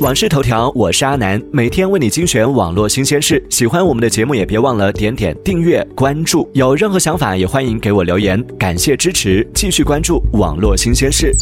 网视头条我是阿南每天为你精选网络新鲜事喜欢我们的节目也别忘了点点订阅关注。有任何想法也欢迎给我留言感谢支持继续关注网络新鲜事。